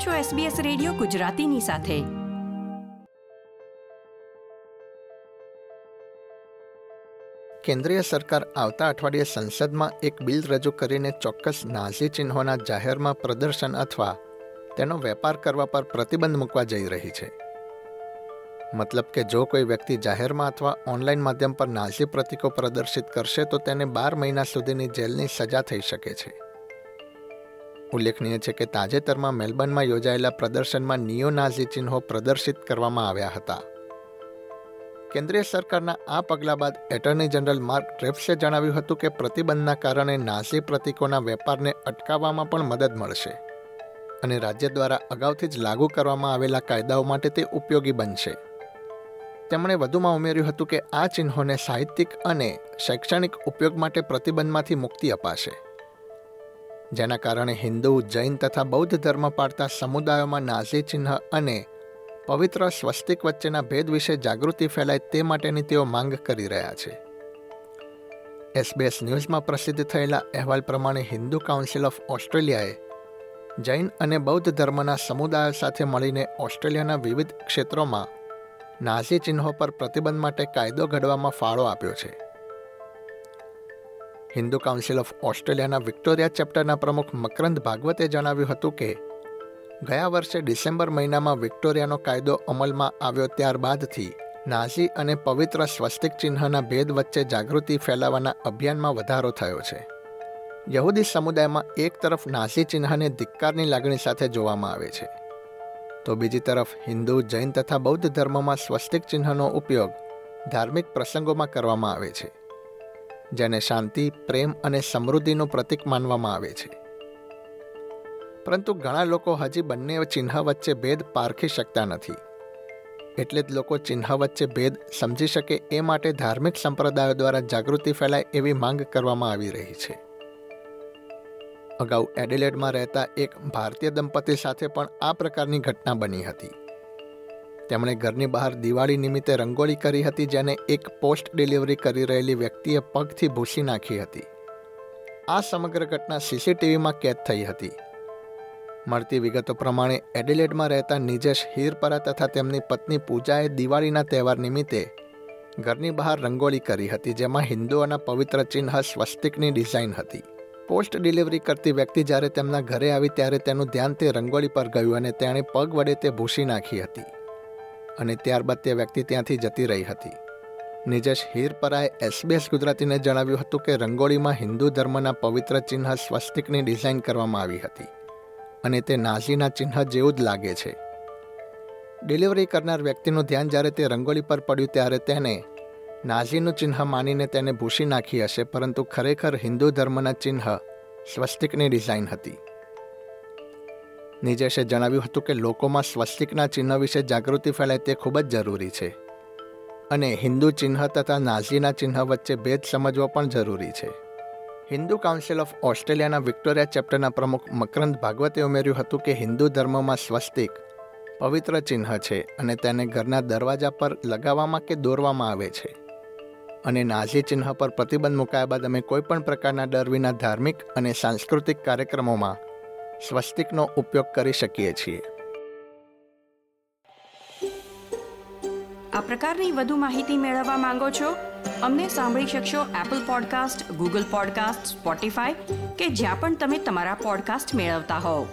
છો SBS radio ગુજરાતીની સાથે. કેન્દ્રીય સરકાર આવતા અઠવાડિયે સંસદમાં એક બિલ રજૂ કરીને ચોક્કસ નાઝી ચિહ્નોના જાહેરમાં પ્રદર્શન અથવા તેનો વેપાર કરવા પર પ્રતિબંધ મૂકવા જઈ રહી છે. મતલબ કે જો કોઈ વ્યક્તિ જાહેરમાં અથવા ઓનલાઈન માધ્યમ પર નાઝી પ્રતીકો પ્રદર્શિત કરશે તો તેને બાર મહિના સુધીની જેલની સજા થઈ શકે છે. ઉલ્લેખનીય છે કે તાજેતરમાં મેલબર્નમાં યોજાયેલા પ્રદર્શનમાં નિયોનાઝી ચિહ્નો પ્રદર્શિત કરવામાં આવ્યા હતા. કેન્દ્રીય સરકારના આ પગલા બાદ એટર્ની જનરલ માર્ક ટ્રેપ્સે જણાવ્યું હતું કે પ્રતિબંધના કારણે નાઝી પ્રતીકોના વેપારને અટકાવવામાં પણ મદદ મળશે અને રાજ્ય દ્વારા અગાઉથી જ લાગુ કરવામાં આવેલા કાયદાઓ માટે તે ઉપયોગી બનશે. તેમણે વધુમાં ઉમેર્યું હતું કે આ ચિહ્નોને સાહિત્યિક અને શૈક્ષણિક ઉપયોગ માટે પ્રતિબંધમાંથી મુક્તિ અપાશે. જેના કારણે હિન્દુ, જૈન તથા બૌદ્ધ ધર્મ પાળતા સમુદાયોમાં નાઝી ચિહ્ન અને પવિત્ર સ્વસ્તિક વચ્ચેના ભેદ વિશે જાગૃતિ ફેલાય તે માટેની તેઓ માંગ કરી રહ્યા છે. એસબીએસ ન્યૂઝમાં પ્રસિદ્ધ થયેલા અહેવાલ પ્રમાણે હિન્દુ કાઉન્સિલ ઓફ ઓસ્ટ્રેલિયાએ જૈન અને બૌદ્ધ ધર્મના સમુદાયો સાથે મળીને ઓસ્ટ્રેલિયાના વિવિધ ક્ષેત્રોમાં નાઝી ચિહ્નો પર પ્રતિબંધ માટે કાયદો ઘડવામાં ફાળો આપ્યો છે. હિન્દુ કાઉન્સિલ ઓફ ઓસ્ટ્રેલિયાના વિક્ટોરિયા ચેપ્ટરના પ્રમુખ મકરંદ ભાગવતે જણાવ્યું હતું કે, ગયા વર્ષે ડિસેમ્બર મહિનામાં વિક્ટોરિયાનો કાયદો અમલમાં આવ્યો ત્યારબાદથી નાઝી અને પવિત્ર સ્વસ્તિક ચિહ્નના ભેદ વચ્ચે જાગૃતિ ફેલાવવાના અભિયાનમાં વધારો થયો છે. યહૂદી સમુદાયમાં એક તરફ નાઝી ચિહ્નને ધિક્કારની લાગણી સાથે જોવામાં આવે છે. તો બીજી તરફ હિન્દુ, જૈન તથા બૌદ્ધ ધર્મમાં સ્વસ્તિક ચિહ્નનો ઉપયોગ ધાર્મિક પ્રસંગોમાં કરવામાં આવે છે. જેને શાંતિ, પ્રેમ અને સમૃદ્ધિનું પ્રતીક માનવામાં આવે છે. પરંતુ ઘણા લોકો હજી બંને ચિહ્ન વચ્ચે ભેદ પારખી શકતા નથી. એટલે જ લોકો ચિહ્ન વચ્ચે ભેદ સમજી શકે એ માટે ધાર્મિક સંપ્રદાયો દ્વારા જાગૃતિ ફેલાય એવી માંગ કરવામાં આવી રહી છે. અગાઉ એડિલેડમાં રહેતા એક ભારતીય દંપતી સાથે પણ આ પ્રકારની ઘટના બની હતી. તેમણે ઘરની બહાર દિવાળી નિમિત્તે રંગોળી કરી હતી, જેને એક પોસ્ટ ડિલિવરી કરી રહેલી વ્યક્તિએ પગથી ભૂસી નાખી હતી. આ સમગ્ર ઘટના સીસીટીવીમાં કેદ થઈ હતી. મળતી વિગતો પ્રમાણે, એડિલેડમાં રહેતા નિજેશ હીરપરા તથા તેમની પત્ની પૂજાએ દિવાળીના તહેવાર નિમિત્તે ઘરની બહાર રંગોળી કરી હતી, જેમાં હિન્દુઓના પવિત્ર ચિહ્ન સ્વસ્તિકની ડિઝાઇન હતી. પોસ્ટ ડિલિવરી કરતી વ્યક્તિ જ્યારે તેમના ઘરે આવી, ત્યારે તેનું ધ્યાન તે રંગોળી પર ગયું અને તેણે પગ વડે તે ભૂસી નાખી હતી. અને ત્યારબાદ તે વ્યક્તિ ત્યાંથી જતી રહી હતી. નિજેશ હીરપરાએ એસબીએસ ગુજરાતીને જણાવ્યું હતું કે રંગોળીમાં હિન્દુ ધર્મના પવિત્ર ચિહ્ન સ્વસ્તિકની ડિઝાઇન કરવામાં આવી હતી અને તે નાઝીના ચિહ્ન જેવું જ લાગે છે. ડિલિવરી કરનાર વ્યક્તિનું ધ્યાન જ્યારે તે રંગોળી પર પડ્યું ત્યારે તેને નાઝીનું ચિહ્ન માનીને તેને ભૂસી નાખી હશે, પરંતુ ખરેખર હિન્દુ ધર્મના ચિહ્ન સ્વસ્તિકની ડિઝાઇન હતી. નિજેશે જણાવ્યું હતું કે લોકોમાં સ્વસ્તિકના ચિહ્ન વિશે જાગૃતિ ફેલાય તે ખૂબ જ જરૂરી છે. અને હિન્દુ ચિહ્ન તથા નાઝીના ચિહ્ન વચ્ચે ભેદ સમજવો પણ જરૂરી છે. હિન્દુ કાઉન્સિલ ઓફ ઓસ્ટ્રેલિયાના વિક્ટોરિયા ચેપ્ટરના પ્રમુખ મકરંદ ભાગવતે ઉમેર્યું હતું કે હિન્દુ ધર્મમાં સ્વસ્તિક, પવિત્ર ચિહ્ન છે અને તેને ઘરના દરવાજા પર લગાવવામાં કે દોરવામાં આવે છે. અને નાઝી ચિહ્ન પર પ્રતિબંધ મુકાયા બાદ અમે કોઈપણ પ્રકારના ડર વિના ધાર્મિક અને સાંસ્કૃતિક કાર્યક્રમોમાં સ્વસ્તિકનો ઉપયોગ કરી શકીએ છીએ. આ પ્રકારની વધુ માહિતી મેળવવા માંગો છો? અમને સાંભળી શકશો Apple podcast Google podcast Spotify કે જ્યાં પણ તમે તમારા પોડકાસ્ટ મેળવતા હોવ.